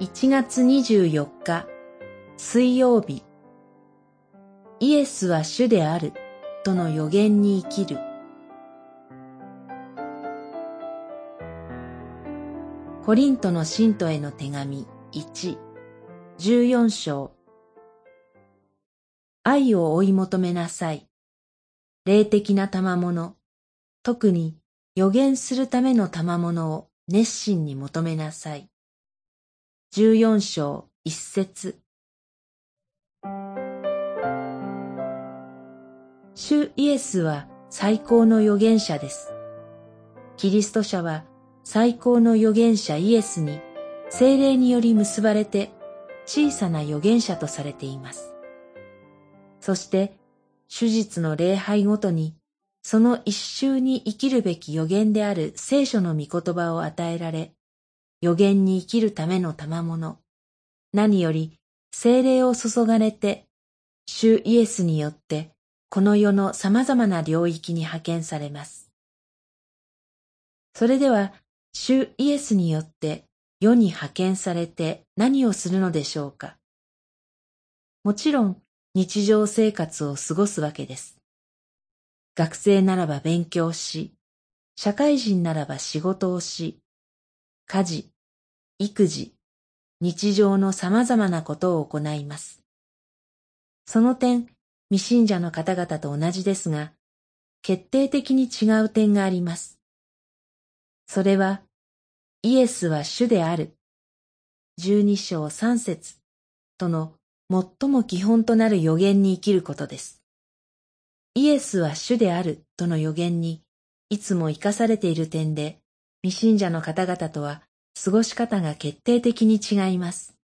1月24日水曜日イエスは主であるとの予言に生きるコリントの信徒への手紙1、14章愛を追い求めなさい。霊的な賜物、特に予言するための賜物を熱心に求めなさい。十四章一節主イエスは最高の預言者です。キリスト者は最高の預言者イエスに精霊により結ばれて小さな預言者とされています。そして手術の礼拝ごとにその一周に生きるべき予言である聖書の御言葉を与えられ、予言に生きるための賜物、何より精霊を注がれて、主イエスによってこの世の様々な領域に派遣されます。それでは、主イエスによって世に派遣されて何をするのでしょうか。もちろん日常生活を過ごすわけです。学生ならば勉強し、社会人ならば仕事をし、家事、育児、日常の様々なことを行います。その点、未信者の方々と同じですが、決定的に違う点があります。それは、イエスは主である、十二章三節との最も基本となる予言に生きることです。イエスは主であるとの予言にいつも生かされている点で、未信者の方々とは過ごし方が決定的に違います。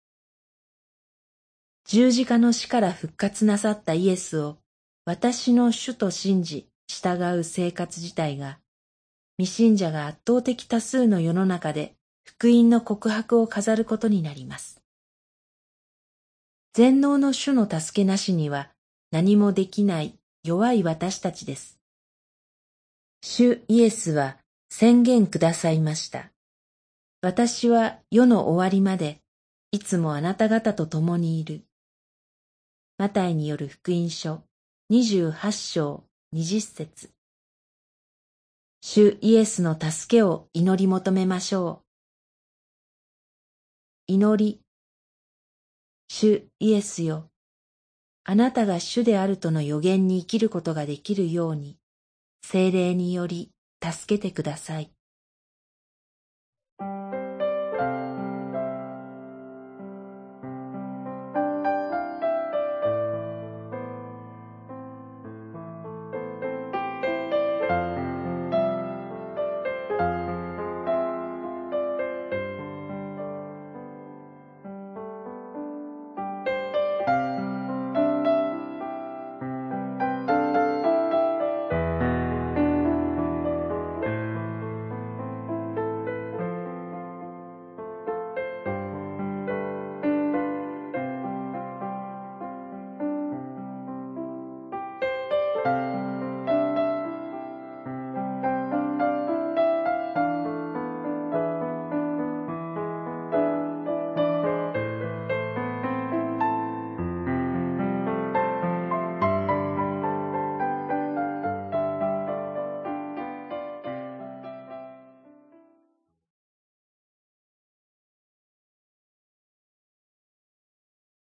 十字架の死から復活なさったイエスを私の主と信じ従う生活自体が、未信者が圧倒的多数の世の中で福音の告白を飾ることになります。全能の主の助けなしには何もできない弱い私たちです。主イエスは宣言くださいました。私は世の終わりまでいつもあなた方と共にいる。マタイによる福音書28章20節主イエスの助けを祈り求めましょう。祈り。主イエスよ。あなたが主であるとの予言に生きることができるように、精霊により助けてください。